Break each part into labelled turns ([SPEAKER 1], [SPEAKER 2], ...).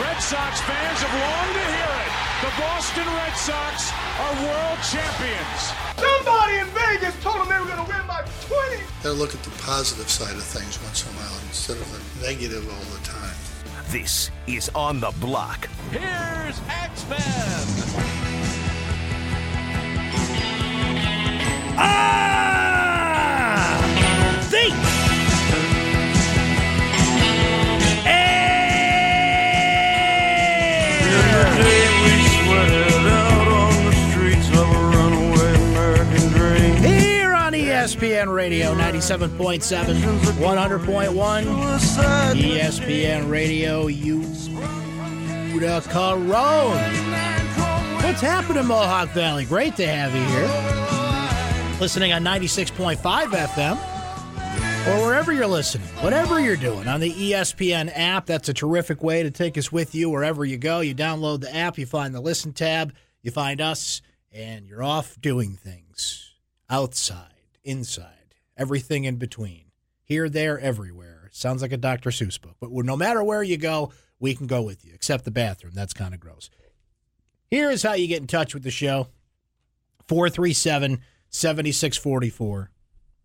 [SPEAKER 1] Red Sox fans have longed to hear it. The Boston Red Sox are world champions.
[SPEAKER 2] Somebody in Vegas told them they were going to win by 20.
[SPEAKER 3] Gotta look at the positive side of things once in a while instead of the negative all the time.
[SPEAKER 4] This is On the Block.
[SPEAKER 5] Here's X-Men.
[SPEAKER 6] Ah! ESPN Radio 97.7, 100.1, ESPN Radio Utica Rome. What's happening, Mohawk Valley? Great to have you here. Listening on 96.5 FM or wherever you're listening, whatever you're doing on the ESPN app. That's a terrific way to take us with you wherever you go. You download the app, you find the listen tab, you find us, and you're off doing things outside, inside, everything in between. Here, there, everywhere. Sounds like a Dr. Seuss book, but no matter where you go, we can go with you, except the bathroom. That's kind of gross. Here is how you get in touch with the show 437 7644.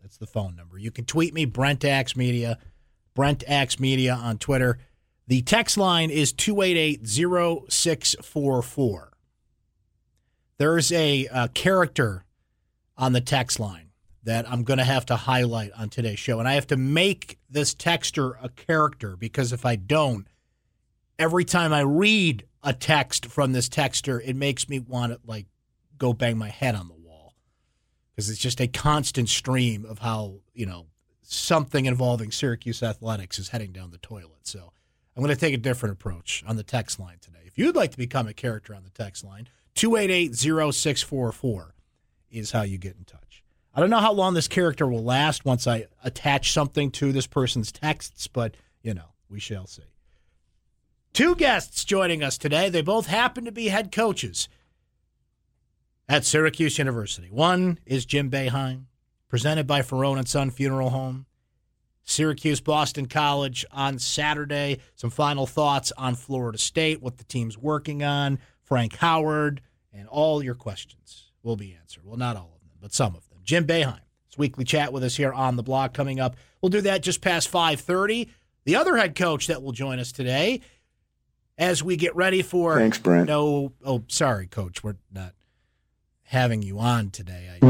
[SPEAKER 6] That's the phone number. You can tweet me, Brent Axe Media, Brent Axe Media on Twitter. The text line is 288 0644. There's a uh, character on the text line that I'm going to have to highlight on today's show. And I have to make this texter a character because if I don't, every time I read a text from this texter, it makes me want to like go bang my head on the wall because it's just a constant stream of how, you know, something involving Syracuse athletics is heading down the toilet. So I'm going to take a different approach on the text line today. If you'd like to become a character on the text line, 288 0644 is how you get in touch. I don't know how long this character will last once I attach something to this person's texts, but, you know, we shall see. Two guests joining us today. They both happen to be head coaches at Syracuse University. One is Jim Boeheim, presented by Ferrone and Son Funeral Home. Syracuse Boston College on Saturday. Some final thoughts on Florida State, what the team's working on, Frank Howard, and all your questions will be answered. Well, not all of them, but some of them. Jim Boeheim, his weekly chat with us here on the block coming up. We'll do that just past 5:30. The other head coach that will join us today as we get ready for
[SPEAKER 7] Thanks, Brent.
[SPEAKER 6] No, oh, sorry, coach, we're not having you on today. I,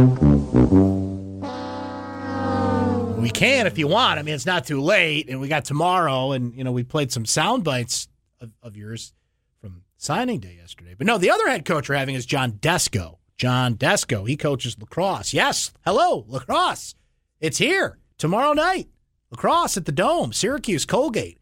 [SPEAKER 6] we can if you want. I mean, it's not too late, and we got tomorrow, and you know we played some sound bites of, of yours from signing day yesterday. But no, the other head coach we're having is John Desko. John Desko. He coaches lacrosse. Yes, hello, lacrosse. It's here tomorrow night. Lacrosse at the Dome, Syracuse, Colgate.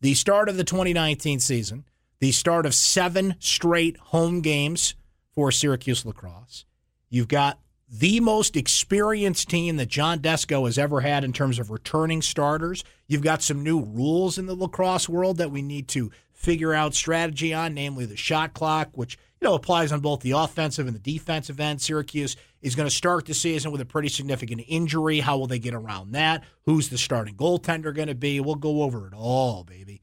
[SPEAKER 6] The start of the 2019 season. The start of seven straight home games for Syracuse lacrosse. You've got the most experienced team that John Desko has ever had in terms of returning starters. You've got some new rules in the lacrosse world that we need to figure out strategy on, namely the shot clock, which you know applies on both the offensive and the defensive end. Syracuse is going to start the season with a pretty significant injury. How will they get around that? Who's the starting goaltender going to be? We'll go over it all, baby.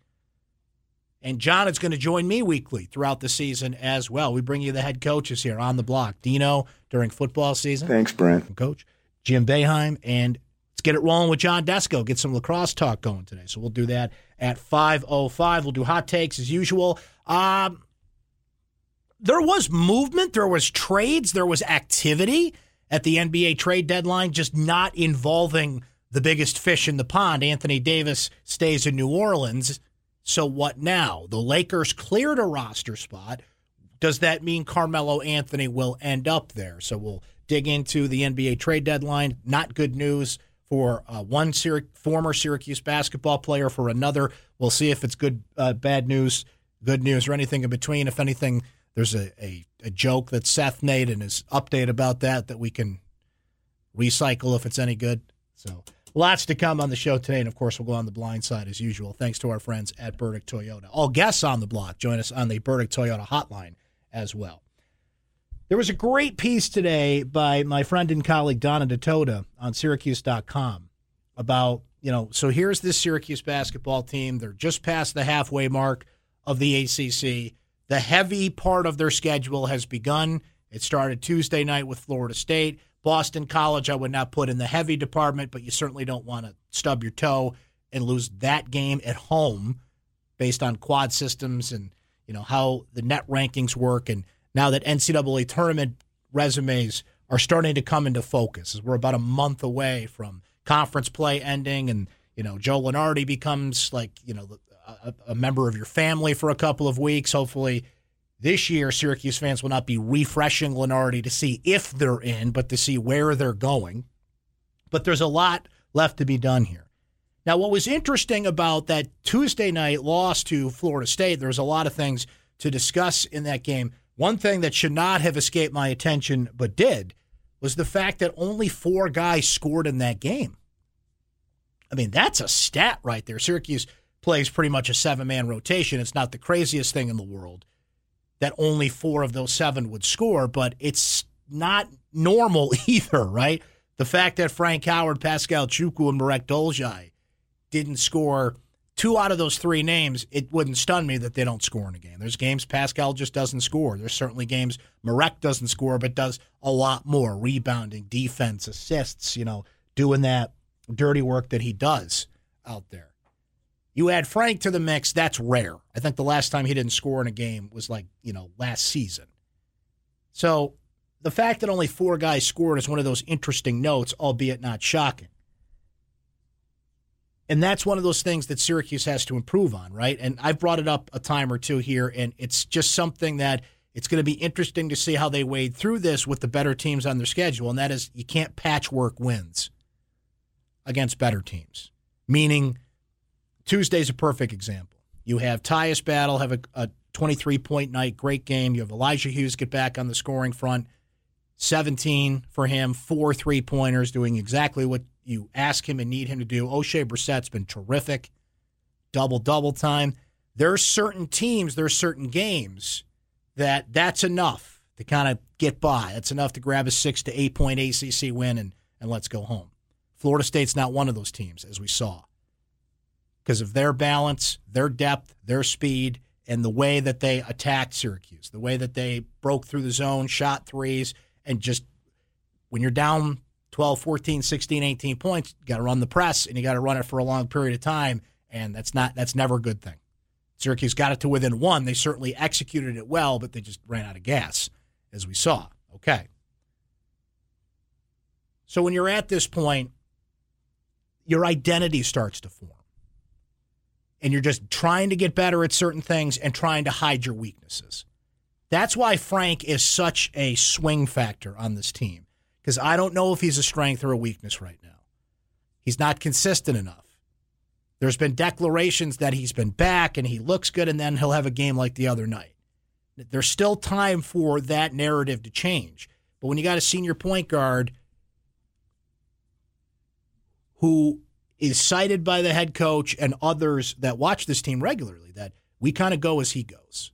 [SPEAKER 6] And John is going to join me weekly throughout the season as well. We bring you the head coaches here on the block. Dino during football season.
[SPEAKER 7] Thanks, Brent.
[SPEAKER 6] Coach Jim Boeheim. And let's get it rolling with John Desko. Get some lacrosse talk going today. So we'll do that at 5.05. We'll do hot takes as usual. Um, there was movement, there was trades, there was activity at the NBA trade deadline, just not involving the biggest fish in the pond. Anthony Davis stays in New Orleans. So what now? The Lakers cleared a roster spot. Does that mean Carmelo Anthony will end up there? So we'll dig into the NBA trade deadline. Not good news for uh, one Syrac- former Syracuse basketball player. For another, we'll see if it's good, uh, bad news, good news, or anything in between. If anything, there's a, a, a joke that Seth made in his update about that that we can recycle if it's any good. So lots to come on the show today, and of course, we'll go on the blind side as usual. Thanks to our friends at Burdick Toyota. All guests on the block join us on the Burdick Toyota hotline as well. There was a great piece today by my friend and colleague Donna Ditota on Syracuse.com about, you know, so here's this Syracuse basketball team. They're just past the halfway mark of the ACC. The heavy part of their schedule has begun. It started Tuesday night with Florida State. Boston College, I would not put in the heavy department, but you certainly don't want to stub your toe and lose that game at home based on quad systems and, you know, how the net rankings work and – now that NCAA tournament resumes are starting to come into focus. We're about a month away from conference play ending, and you know Joe Lunardi becomes like you know a, a member of your family for a couple of weeks. Hopefully, this year Syracuse fans will not be refreshing Lunardi to see if they're in, but to see where they're going. But there's a lot left to be done here. Now, what was interesting about that Tuesday night loss to Florida State, there was a lot of things to discuss in that game. One thing that should not have escaped my attention, but did, was the fact that only four guys scored in that game. I mean, that's a stat right there. Syracuse plays pretty much a seven man rotation. It's not the craziest thing in the world that only four of those seven would score, but it's not normal either, right? The fact that Frank Howard, Pascal Chukwu, and Marek Dolezaj didn't score two out of those three names, it wouldn't stun me that they don't score in a game. There's games Pascal just doesn't score. There's certainly games Marek doesn't score, but does a lot more rebounding, defense, assists, you know, doing that dirty work that he does out there. You add Frank to the mix, that's rare. I think the last time he didn't score in a game was like, you know, last season. So the fact that only four guys scored is one of those interesting notes, albeit not shocking. And that's one of those things that Syracuse has to improve on, right? And I've brought it up a time or two here, and it's just something that it's going to be interesting to see how they wade through this with the better teams on their schedule. And that is, you can't patchwork wins against better teams. Meaning, Tuesday's a perfect example. You have Tyus Battle have a, a 23 point night, great game. You have Elijah Hughes get back on the scoring front, 17 for him, four three pointers, doing exactly what you ask him and need him to do. Oshae Brissett's been terrific, double double time. There are certain teams, there are certain games that that's enough to kind of get by. That's enough to grab a six to eight point ACC win and and let's go home. Florida State's not one of those teams, as we saw, because of their balance, their depth, their speed, and the way that they attacked Syracuse, the way that they broke through the zone, shot threes, and just when you're down 12, 14, 16, 18 points, you got to run the press and you got to run it for a long period of time. And that's not that's never a good thing. Syracuse got it to within one. They certainly executed it well, but they just ran out of gas, as we saw. Okay. So when you're at this point, your identity starts to form. And you're just trying to get better at certain things and trying to hide your weaknesses. That's why Frank is such a swing factor on this team because I don't know if he's a strength or a weakness right now. He's not consistent enough. There's been declarations that he's been back and he looks good, and then he'll have a game like the other night. There's still time for that narrative to change. But when you got a senior point guard who is cited by the head coach and others that watch this team regularly, that we kind of go as he goes.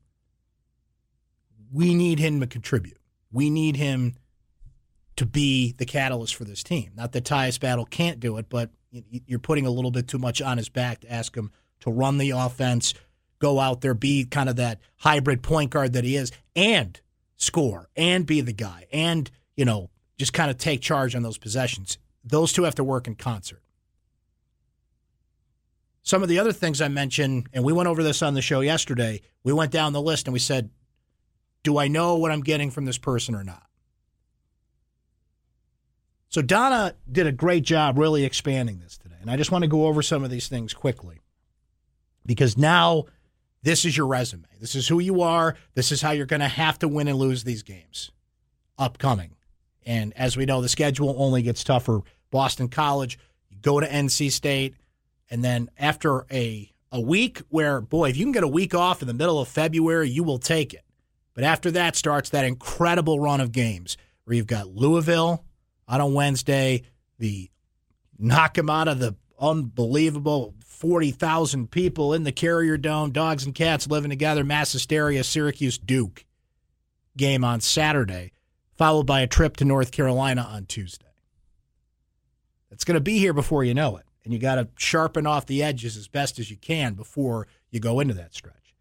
[SPEAKER 6] We need him to contribute. We need him to be the catalyst for this team. Not that Tyus Battle can't do it, but you're putting a little bit too much on his back to ask him to run the offense, go out there, be kind of that hybrid point guard that he is, and score and be the guy, and you know just kind of take charge on those possessions. Those two have to work in concert. Some of the other things I mentioned, and we went over this on the show yesterday. We went down the list and we said, "Do I know what I'm getting from this person or not?" So Donna did a great job really expanding this today. And I just want to go over some of these things quickly because now this is your resume. This is who you are. This is how you're going to have to win and lose these games upcoming And as we know, the schedule only gets tougher. Boston College, you go to NC State, and then after a a week where, boy, if you can get a week off in the middle of February, you will take it. But after that starts that incredible run of games where you've got Louisville on a Wednesday, the knock them out of the unbelievable 40,000 people in the Carrier Dome, dogs and cats living together, mass hysteria, Syracuse Duke game on Saturday, followed by a trip to North Carolina on Tuesday. It's going to be here before you know it and you got to sharpen off the edges as best as you can before you go into that stretch.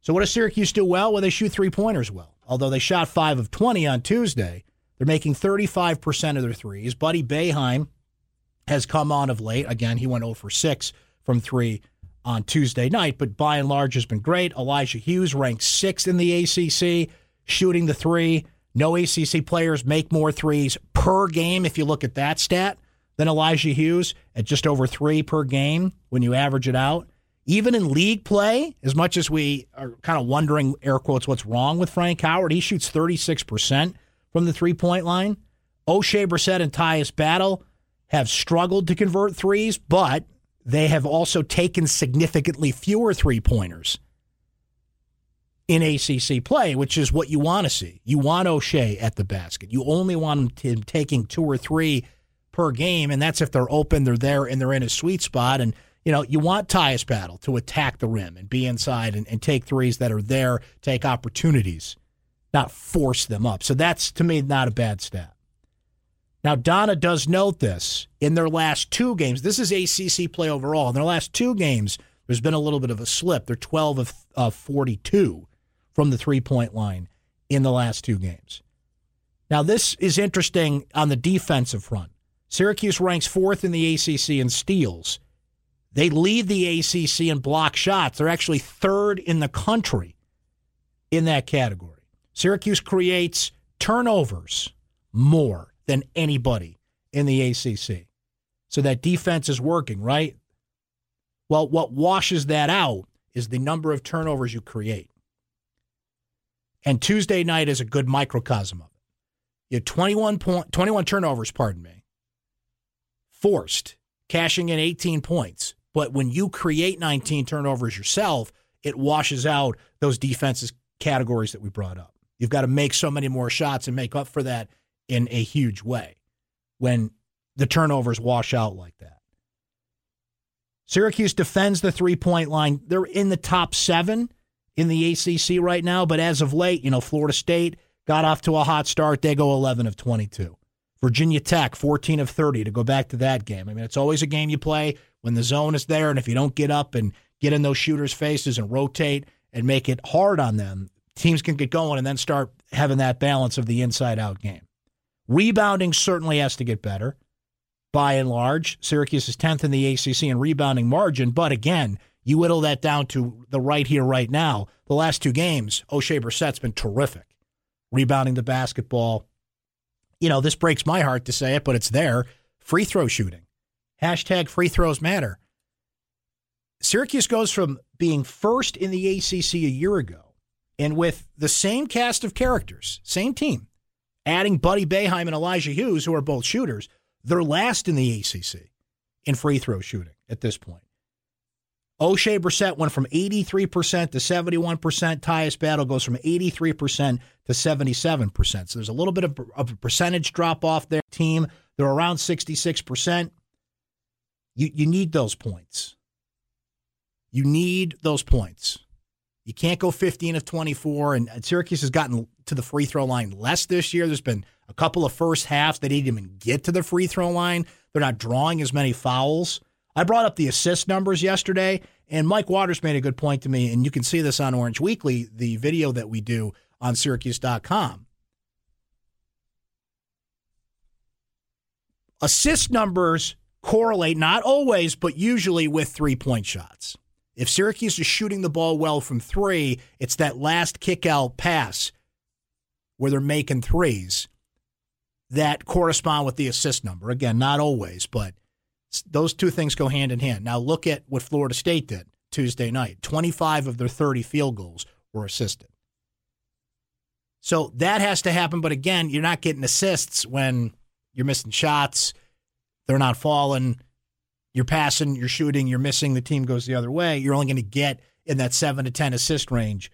[SPEAKER 6] So, what does Syracuse do well? Well, they shoot three pointers well. Although they shot five of 20 on Tuesday, they're making 35% of their threes. Buddy Boeheim has come on of late. Again, he went 0 for 6 from three on Tuesday night, but by and large has been great. Elijah Hughes ranked sixth in the ACC, shooting the three. No ACC players make more threes per game if you look at that stat than Elijah Hughes at just over three per game when you average it out. Even in league play, as much as we are kind of wondering, air quotes, what's wrong with Frank Howard, he shoots 36% from the three point line. Oshae Brissett and Tyus Battle have struggled to convert threes, but they have also taken significantly fewer three pointers in ACC play, which is what you want to see. You want Oshae at the basket. You only want him taking two or three per game, and that's if they're open, they're there, and they're in a sweet spot. And you know, you want Tyus Battle to attack the rim and be inside and, and take threes that are there, take opportunities, not force them up. So that's to me not a bad stat. Now Donna does note this in their last two games. This is ACC play overall. In their last two games, there's been a little bit of a slip. They're 12 of uh, 42 from the three point line in the last two games. Now this is interesting on the defensive front. Syracuse ranks fourth in the ACC in steals. They lead the ACC in block shots. They're actually third in the country in that category. Syracuse creates turnovers more than anybody in the ACC. So that defense is working, right? Well, what washes that out is the number of turnovers you create. And Tuesday night is a good microcosm of it. You had 21, point, 21 turnovers, pardon me forced, cashing in 18 points. But when you create 19 turnovers yourself, it washes out those defenses categories that we brought up. You've got to make so many more shots and make up for that in a huge way when the turnovers wash out like that. Syracuse defends the three point line. They're in the top seven in the ACC right now, but as of late, you know, Florida State got off to a hot start. They go 11 of 22. Virginia Tech, 14 of 30 to go back to that game. I mean, it's always a game you play when the zone is there, and if you don't get up and get in those shooters' faces and rotate and make it hard on them, teams can get going and then start having that balance of the inside out game. Rebounding certainly has to get better by and large. Syracuse is 10th in the ACC in rebounding margin, but again, you whittle that down to the right here, right now. The last two games, Oshae Brissett's been terrific. Rebounding the basketball, you know, this breaks my heart to say it, but it's there. Free throw shooting. Hashtag free throws matter. Syracuse goes from being first in the ACC a year ago, and with the same cast of characters, same team, adding Buddy Boeheim and Elijah Hughes, who are both shooters, they're last in the ACC in free throw shooting at this point. Oshae Brissett went from 83% to 71%. Tyus Battle goes from 83% to 77%. So there's a little bit of, of a percentage drop off their Team, they're around 66%. You, you need those points. You need those points. You can't go 15 of 24. And Syracuse has gotten to the free throw line less this year. There's been a couple of first halves that didn't even get to the free throw line. They're not drawing as many fouls. I brought up the assist numbers yesterday, and Mike Waters made a good point to me, and you can see this on Orange Weekly, the video that we do on Syracuse.com. Assist numbers correlate, not always, but usually with three point shots. If Syracuse is shooting the ball well from three, it's that last kick out pass where they're making threes that correspond with the assist number. Again, not always, but those two things go hand in hand. Now look at what Florida State did Tuesday night. 25 of their 30 field goals were assisted. So that has to happen. But again, you're not getting assists when you're missing shots, they're not falling, you're passing, you're shooting, you're missing, the team goes the other way. You're only going to get in that seven to 10 assist range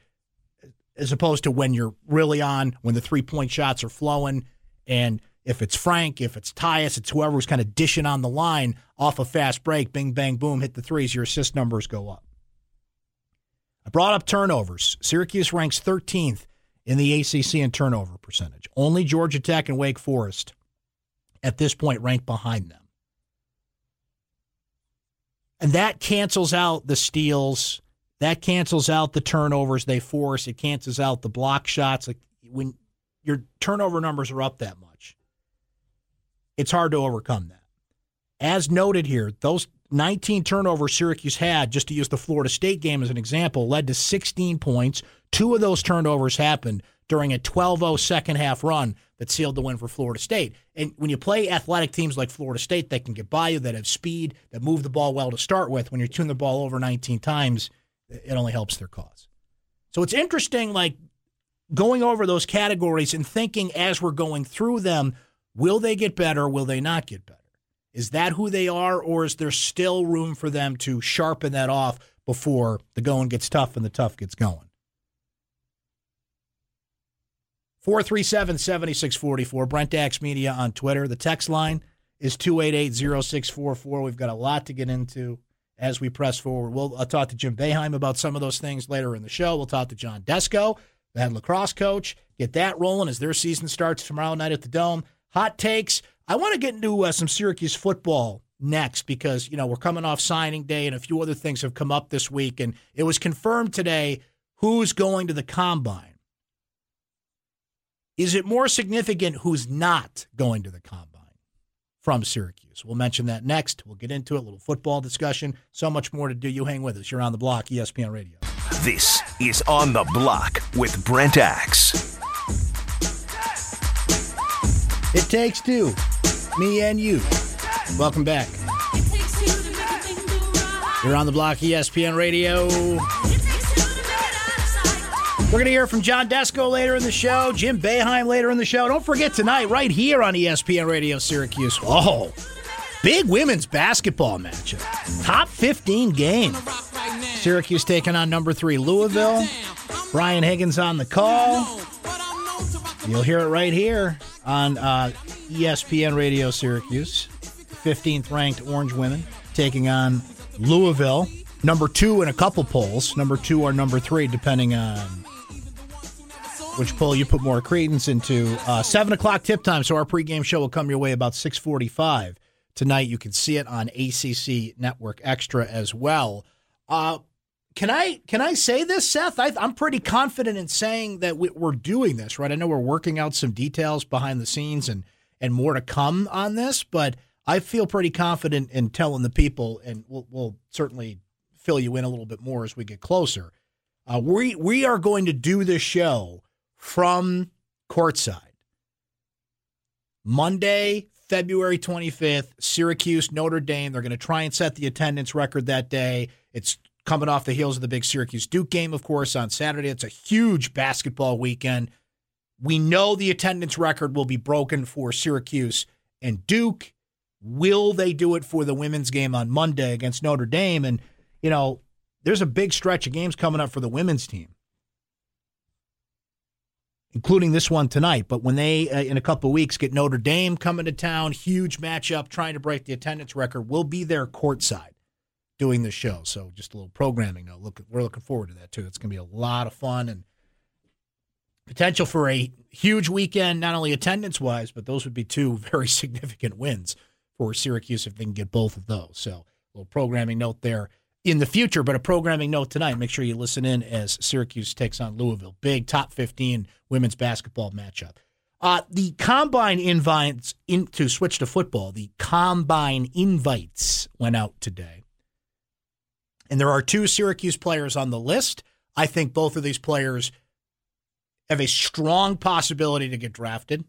[SPEAKER 6] as opposed to when you're really on, when the three point shots are flowing. And if it's Frank, if it's Tyus, it's whoever who's kind of dishing on the line off a fast break, bing, bang, boom, hit the threes, your assist numbers go up. I brought up turnovers. Syracuse ranks 13th in the ACC in turnover percentage. Only Georgia Tech and Wake Forest at this point rank behind them. And that cancels out the steals. That cancels out the turnovers they force. It cancels out the block shots. Like when your turnover numbers are up that much, it's hard to overcome that. As noted here, those 19 turnovers Syracuse had, just to use the Florida State game as an example, led to 16 points. Two of those turnovers happened during a 12 0 second half run that sealed the win for Florida State. And when you play athletic teams like Florida State that can get by you, that have speed, that move the ball well to start with, when you tune the ball over 19 times, it only helps their cause. So it's interesting, like going over those categories and thinking as we're going through them, will they get better? Will they not get better? Is that who they are, or is there still room for them to sharpen that off before the going gets tough and the tough gets going? 437 7644. Brent Axe Media on Twitter. The text line is 288 0644. We've got a lot to get into as we press forward. We'll I'll talk to Jim Boeheim about some of those things later in the show. We'll talk to John Desko, the head lacrosse coach, get that rolling as their season starts tomorrow night at the Dome. Hot takes. I want to get into uh, some Syracuse football next because, you know, we're coming off signing day and a few other things have come up this week. And it was confirmed today who's going to the combine. Is it more significant who's not going to the combine from Syracuse? We'll mention that next. We'll get into it, a little football discussion. So much more to do. You hang with us. You're on the block, ESPN Radio.
[SPEAKER 4] This is On the Block with Brent Axe.
[SPEAKER 6] It takes two, me and you. Welcome back. You're on the block, ESPN Radio. We're going to hear from John Desko later in the show, Jim Boeheim later in the show. Don't forget tonight, right here on ESPN Radio Syracuse. Oh, big women's basketball matchup. Top 15 game. Syracuse taking on number three Louisville. Brian Higgins on the call. You'll hear it right here on uh, ESPN Radio Syracuse. 15th ranked Orange women taking on Louisville. Number two in a couple polls. Number two or number three, depending on which poll you put more credence into. Uh, Seven o'clock tip time, so our pregame show will come your way about six forty-five tonight. You can see it on ACC Network Extra as well. Uh, can I can I say this, Seth? I, am pretty confident in saying that we, are doing this, right? I know we're working out some details behind the scenes and and more to come on this, but I feel pretty confident in telling the people, and we'll, we'll certainly fill you in a little bit more as we get closer. Uh, we we are going to do this show from courtside. Monday, February 25th, Syracuse, Notre Dame. They're going to try and set the attendance record that day. It's coming off the heels of the big Syracuse Duke game, of course, on Saturday. It's a huge basketball weekend. We know the attendance record will be broken for Syracuse and Duke. Will they do it for the women's game on Monday against Notre Dame? And, you know, there's a big stretch of games coming up for the women's team including this one tonight. But when they, uh, in a couple weeks, get Notre Dame coming to town, huge matchup, trying to break the attendance record, we'll be there courtside doing the show. So just a little programming note. Look, we're looking forward to that too. It's going to be a lot of fun and potential for a huge weekend, not only attendance wise, but those would be two very significant wins for Syracuse if they can get both of those. So a little programming note there in the future, but a programming note tonight. Make sure you listen in as Syracuse takes on Louisville. Big top 15 women's basketball matchup. Uh, the combine invites in, to switch to football. The combine invites went out today, and there are two Syracuse players on the list. I think both of these players have a strong possibility to get drafted.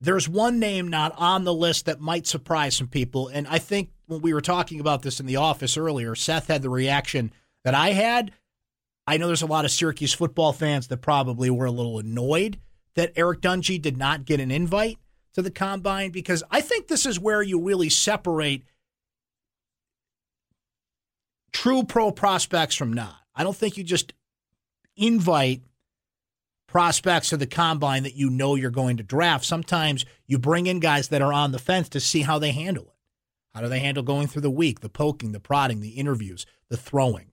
[SPEAKER 6] There's one name not on the list that might surprise some people, and I think when we were talking about this in the office earlier, Seth had the reaction that I had. I know there's a lot of Syracuse football fans that probably were a little annoyed that Eric Dungey did not get an invite to the combine because I think this is where you really separate true pro prospects from not. I don't think you just invite prospects to the combine that you know you're going to draft. Sometimes you bring in guys that are on the fence to see how they handle it. How do they handle going through the week, the poking, the prodding, the interviews, the throwing?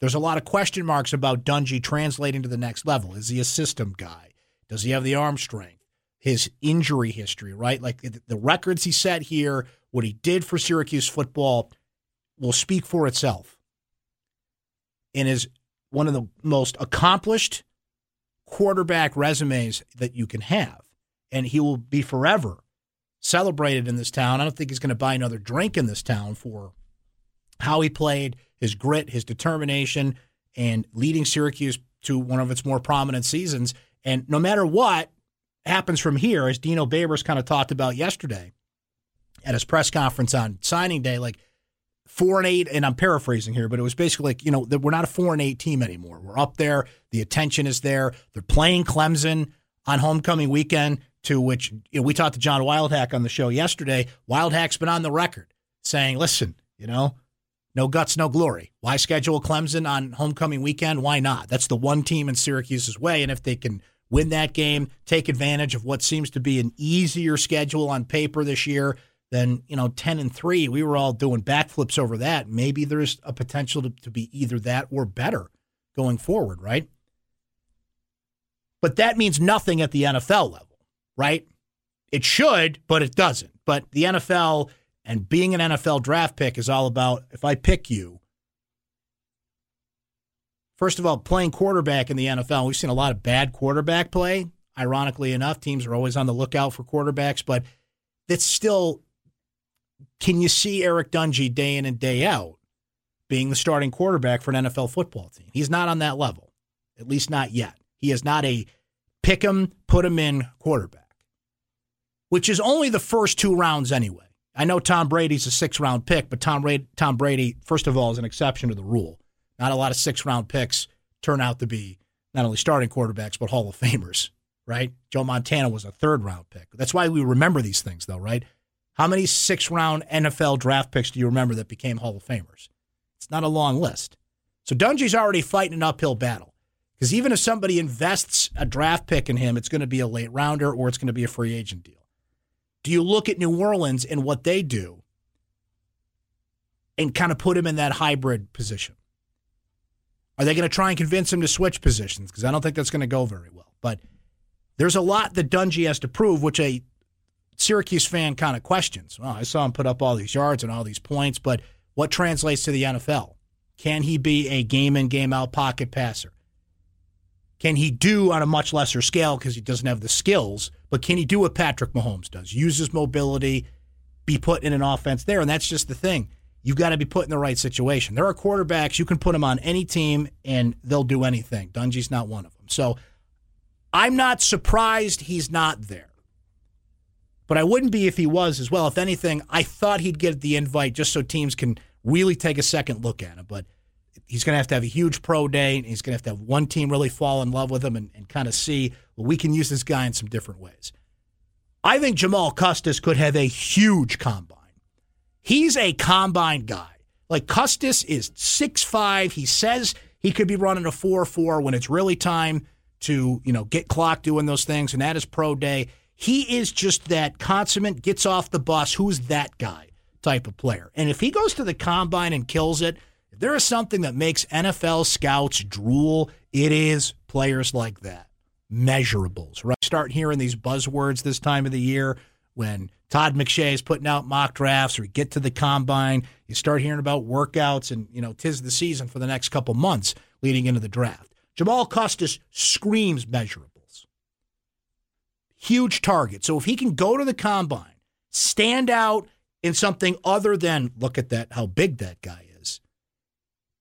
[SPEAKER 6] There's a lot of question marks about Dungey translating to the next level. Is he a system guy? Does he have the arm strength? His injury history, right? Like the records he set here, what he did for Syracuse football will speak for itself. And is one of the most accomplished quarterback resumes that you can have. And he will be forever celebrated in this town. I don't think he's going to buy another drink in this town for how he played, his grit, his determination, and leading Syracuse to one of its more prominent seasons. And no matter what happens from here, as Dino Babers kind of talked about yesterday at his press conference on signing day, like four and eight, and I'm paraphrasing here, but it was basically like, you know, that we're not a four and eight team anymore. We're up there. The attention is there. They're playing Clemson on homecoming weekend to which you know, we talked to John Wildhack on the show yesterday. Wildhack's been on the record saying, listen, you know, no guts, no glory. Why schedule Clemson on homecoming weekend? Why not? That's the one team in Syracuse's way. And if they can win that game, take advantage of what seems to be an easier schedule on paper this year, then, you know, 10 and 3, we were all doing backflips over that. Maybe there's a potential to, to be either that or better going forward, right? But that means nothing at the NFL level right? It should, but it doesn't. But the NFL and being an NFL draft pick is all about if I pick you. First of all, playing quarterback in the NFL, we've seen a lot of bad quarterback play. Ironically enough, teams are always on the lookout for quarterbacks, but it's still can you see Eric Dungey day in and day out being the starting quarterback for an NFL football team? He's not on that level, at least not yet. He is not a pick him, put him in quarterback which is only the first two rounds anyway. I know Tom Brady's a six round pick, but Tom Brady, Tom Brady, first of all, is an exception to the rule. Not a lot of six round picks turn out to be not only starting quarterbacks, but Hall of Famers, right? Joe Montana was a third round pick. That's why we remember these things, though, right? How many six round NFL draft picks do you remember that became Hall of Famers? It's not a long list. So Dungey's already fighting an uphill battle. Because even if somebody invests a draft pick in him, it's going to be a late rounder or it's going to be a free agent deal. Do you look at New Orleans and what they do and kind of put him in that hybrid position? Are they going to try and convince him to switch positions? Because I don't think that's going to go very well. But there's a lot that Dungey has to prove, which a Syracuse fan kind of questions. Well, I saw him put up all these yards and all these points, but what translates to the NFL? Can he be a game in, game out pocket passer? Can he do on a much lesser scale because he doesn't have the skills? But can he do what Patrick Mahomes does? Use his mobility, be put in an offense there. And that's just the thing. You've got to be put in the right situation. There are quarterbacks, you can put them on any team and they'll do anything. Dungey's not one of them. So I'm not surprised he's not there. But I wouldn't be if he was as well. If anything, I thought he'd get the invite just so teams can really take a second look at him. But he's going to have to have a huge pro day. And he's going to have to have one team really fall in love with him and, and kind of see, well, we can use this guy in some different ways. I think Jamal Custis could have a huge combine. He's a combine guy. Like Custis is 6'5. He says he could be running a 4 4 when it's really time to, you know, get clock doing those things, and that is pro day. He is just that consummate, gets off the bus, who's that guy type of player. And if he goes to the combine and kills it, there is something that makes NFL scouts drool, it is players like that. Measurables, right? Start hearing these buzzwords this time of the year when Todd McShay is putting out mock drafts or you get to the combine, you start hearing about workouts and, you know, tis the season for the next couple months leading into the draft. Jamal Custis screams measurables. Huge target. So if he can go to the combine, stand out in something other than look at that, how big that guy is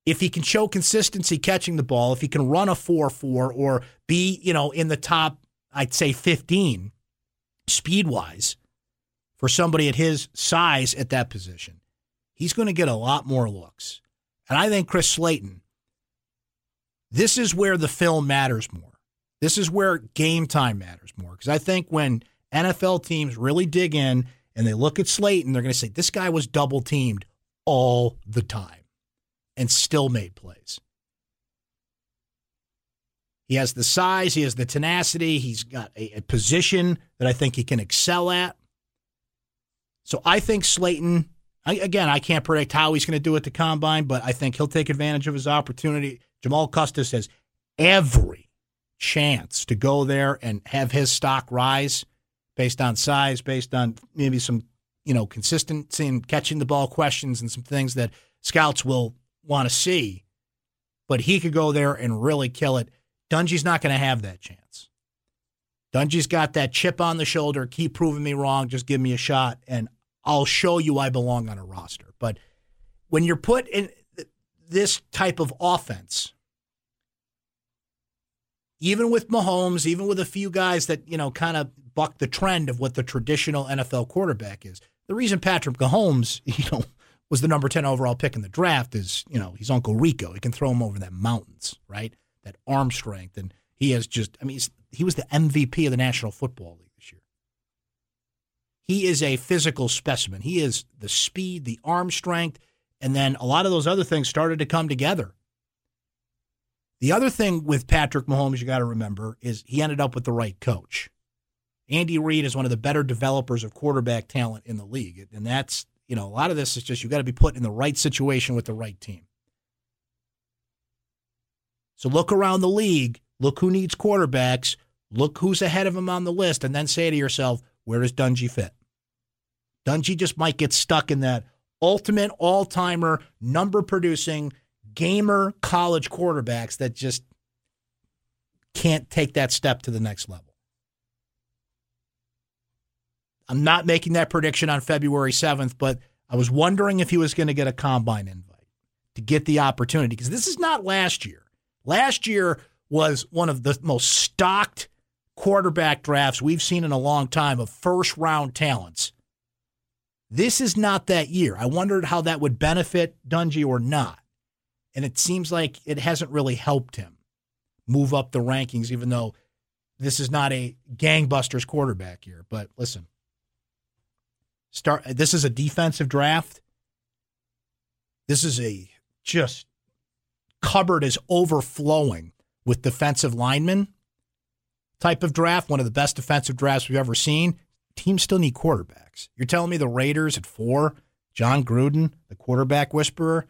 [SPEAKER 6] if he can show consistency catching the ball, if he can run a 4 4 or be, you know, in the top, I'd say 15 speed wise for somebody at his size at that position, he's going to get a lot more looks. And I think Chris Slayton This is where the film matters more. This is where game time matters more. Because I think when NFL teams really dig in and they look at Slayton, they're going to say, this guy was double teamed all the time and still made plays. He has the size, he has the tenacity, he's got a, a position that I think he can excel at. So I think Slayton, I, again, I can't predict how he's going to do at the combine, but I think he'll take advantage of his opportunity. Jamal Custis has every chance to go there and have his stock rise based on size, based on maybe some, you know, consistency in catching the ball questions and some things that scouts will want to see. But he could go there and really kill it. Dungey's not going to have that chance. Dungey's got that chip on the shoulder. Keep proving me wrong. Just give me a shot, and I'll show you I belong on a roster. But when you're put in this type of offense, even with Mahomes, even with a few guys that you know kind of buck the trend of what the traditional NFL quarterback is, the reason Patrick Mahomes, you know, was the number ten overall pick in the draft is you know he's Uncle Rico. He can throw him over the mountains, right? that arm strength, and he has just. I mean, he was the MVP of the National Football League this year. He is a physical specimen. He is the speed, the arm strength, and then a lot of those other things started to come together. The other thing with Patrick Mahomes, you got to remember, is he ended up with the right coach. Andy Reid is one of the better developers of quarterback talent in the league. And that's, you know, a lot of this is just you got to be put in the right situation with the right team. So look around the league, look who needs quarterbacks, look who's ahead of him on the list, and then say to yourself, where does Dungey fit? Dungey just might get stuck in that ultimate all timer, number producing, gamer college quarterbacks that just can't take that step to the next level. I'm not making that prediction on February 7th, but I was wondering if he was going to get a combine invite to get the opportunity because this is not last year. Last year was one of the most stocked quarterback drafts we've seen in a long time of first round talents. This is not that year. I wondered how that would benefit Dungey or not. And it seems like it hasn't really helped him move up the rankings, even though this is not a gangbusters quarterback year. But listen, start this is a defensive draft. This is a just cupboard is overflowing with defensive linemen type of draft, one of the best defensive drafts we've ever seen. Teams still need quarterbacks. You're telling me the Raiders at four, Jon Gruden, the quarterback whisperer,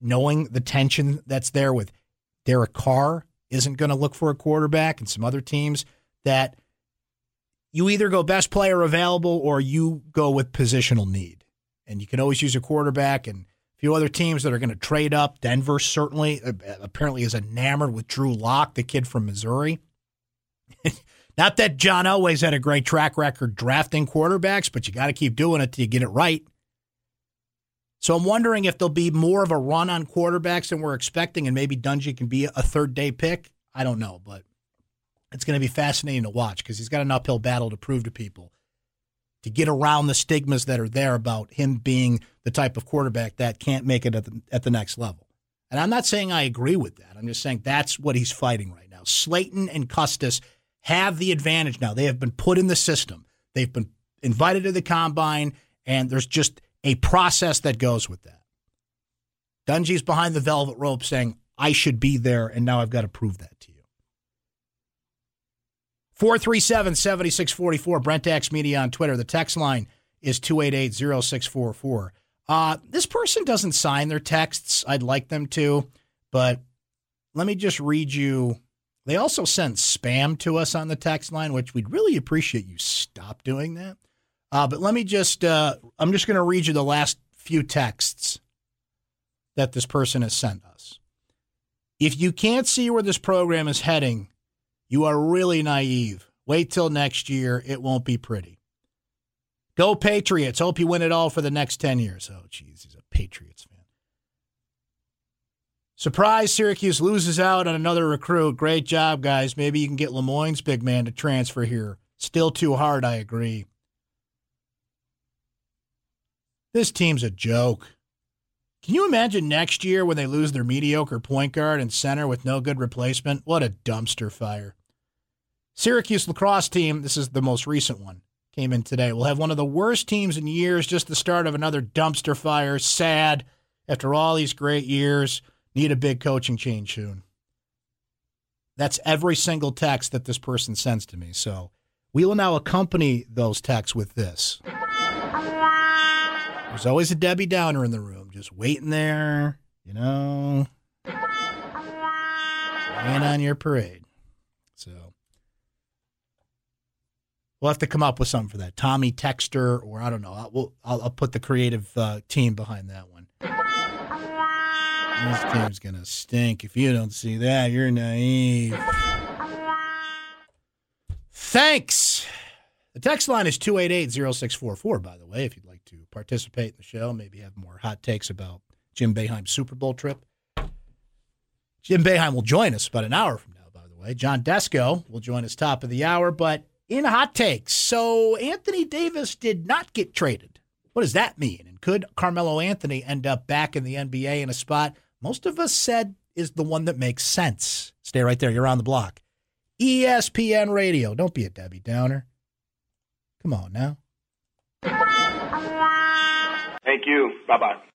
[SPEAKER 6] knowing the tension that's there with Derek Carr, isn't going to look for a quarterback, and some other teams that you either go best player available or you go with positional need. And you can always use a quarterback and a few other teams that are going to trade up. Denver certainly uh, apparently is enamored with Drew Lock, the kid from Missouri. Not that John always had a great track record drafting quarterbacks, but you got to keep doing it till you get it right. So I'm wondering if there'll be more of a run on quarterbacks than we're expecting, and maybe Dungey can be a third day pick. I don't know, but it's going to be fascinating to watch because he's got an uphill battle to prove to people to get around the stigmas that are there about him being the type of quarterback that can't make it at the, at the next level. And I'm not saying I agree with that. I'm just saying that's what he's fighting right now. Slayton and Custis have the advantage now. They have been put in the system. They've been invited to the combine, and there's just a process that goes with that. Dungey's behind the velvet rope saying, I should be there, and now I've got to prove that to you. 437 7644, Brent Media on Twitter. The text line is 288 0644. Uh, this person doesn't sign their texts. I'd like them to, but let me just read you. They also sent spam to us on the text line, which we'd really appreciate you stop doing that. Uh, but let me just, uh, I'm just going to read you the last few texts that this person has sent us. If you can't see where this program is heading, you are really naive. Wait till next year. It won't be pretty. Go Patriots. Hope you win it all for the next 10 years. Oh, jeez, he's a Patriots fan. Surprise, Syracuse loses out on another recruit. Great job, guys. Maybe you can get Le Moyne's big man to transfer here. Still too hard, I agree. This team's a joke. Can you imagine next year when they lose their mediocre point guard and center with no good replacement? What a dumpster fire. Syracuse lacrosse team, this is the most recent one, came in today. We'll have one of the worst teams in years, just the start of another dumpster fire. Sad. After all these great years, need a big coaching change soon. That's every single text that this person sends to me. So we will now accompany those texts with this. There's always a Debbie Downer in the room, just waiting there, you know, laying on your parade. So we'll have to come up with something for that. Tommy Texter, or I don't know. I'll, we'll, I'll, I'll put the creative uh, team behind that one. This team's gonna stink. If you don't see that, you're naive. Thanks. The text line is 288-0644, by the way, if you'd like to participate in the show, maybe have more hot takes about Jim Boeheim's Super Bowl trip. Jim Boeheim will join us about an hour from now, by the way. John Desko will join us top of the hour, but in hot takes. So Anthony Davis did not get traded. What does that mean? And could Carmelo Anthony end up back in the NBA in a spot most of us said is the one that makes sense? Stay right there. You're on the block. ESPN Radio. Don't be a Debbie Downer. Come on now.
[SPEAKER 7] Thank you. Bye bye.